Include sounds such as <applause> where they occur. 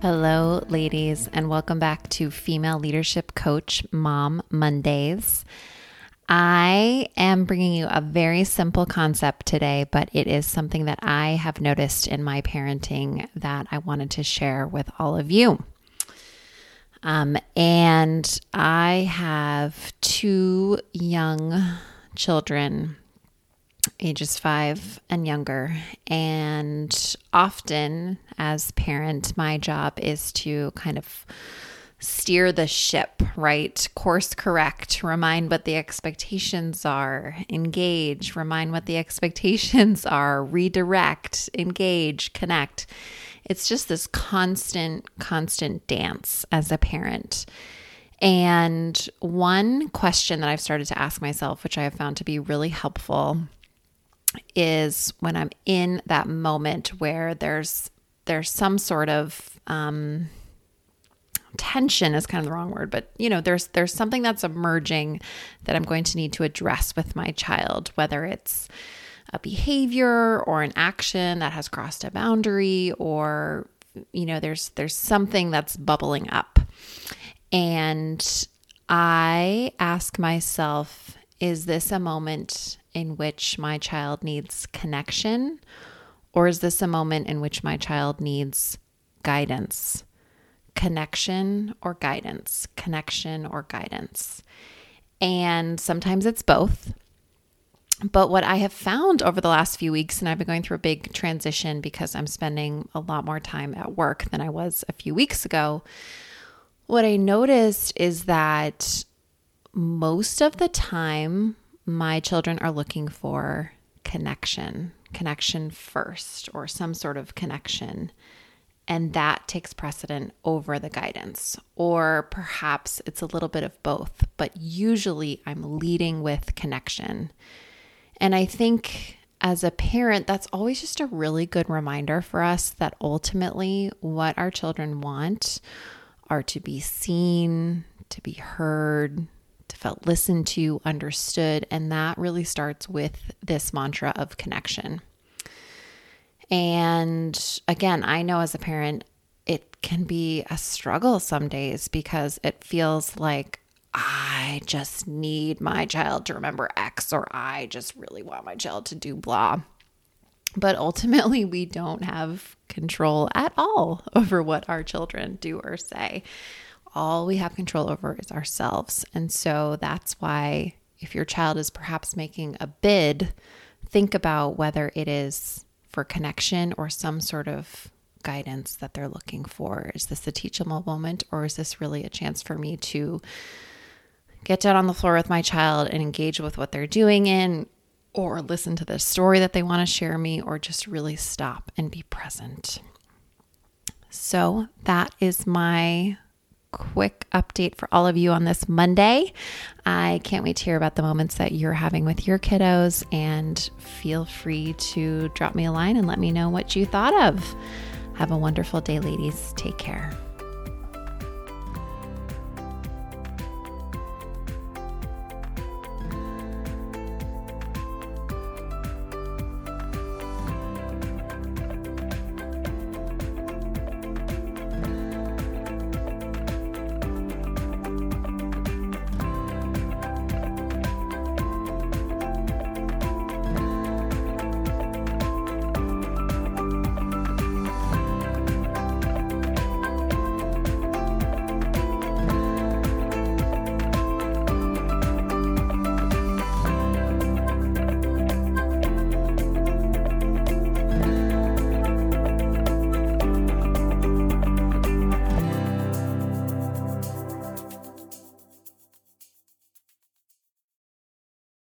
Hello, ladies, and welcome back to Female Leadership Coach Mom Mondays. I am bringing you a very simple concept today, but it is something that I have noticed in my parenting that I wanted to share with all of you. Um, and I have two young children, ages five and younger. And often, as parent, my job is to kind of steer the ship, right? Course correct, remind what the expectations are, engage, remind what the expectations <laughs> are, redirect, engage, connect. It's just this constant, constant dance as a parent. And one question that I've started to ask myself, which I have found to be really helpful, is when I'm in that moment where there's there's some sort of um, tension is kind of the wrong word, but you know, there's there's something that's emerging that I'm going to need to address with my child, whether it's a behavior or an action that has crossed a boundary or you know, there's there's something that's bubbling up. And I ask myself, is this a moment in which my child needs connection or is this a moment in which my child needs guidance? connection or guidance, connection or guidance. And sometimes it's both. But what I have found over the last few weeks, and I've been going through a big transition because I'm spending a lot more time at work than I was a few weeks ago. What I noticed is that most of the time, my children are looking for connection, connection first, or some sort of connection and that takes precedent over the guidance. Or perhaps it's a little bit of both, but usually I'm leading with connection. And I think as a parent, that's always just a really good reminder for us that ultimately what our children want are to be seen, to be heard, feel listened to, understood. And that really starts with this mantra of connection. And again, I know as a parent, it can be a struggle some days because it feels like I just need my child to remember X or I just really want my child to do blah. But ultimately, we don't have control at all over what our children do or say. All we have control over is ourselves. And so that's why, if your child is perhaps making a bid, think about whether it is for connection or some sort of guidance that they're looking for. Is this a teachable moment or is this really a chance for me to get down on the floor with my child and engage with what they're doing in or listen to the story that they want to share me or just really stop and be present. So that is my quick update for all of you on this Monday. I can't wait to hear about the moments that you're having with your kiddos and feel free to drop me a line and let me know what you thought of. Have a wonderful day, ladies. Take care.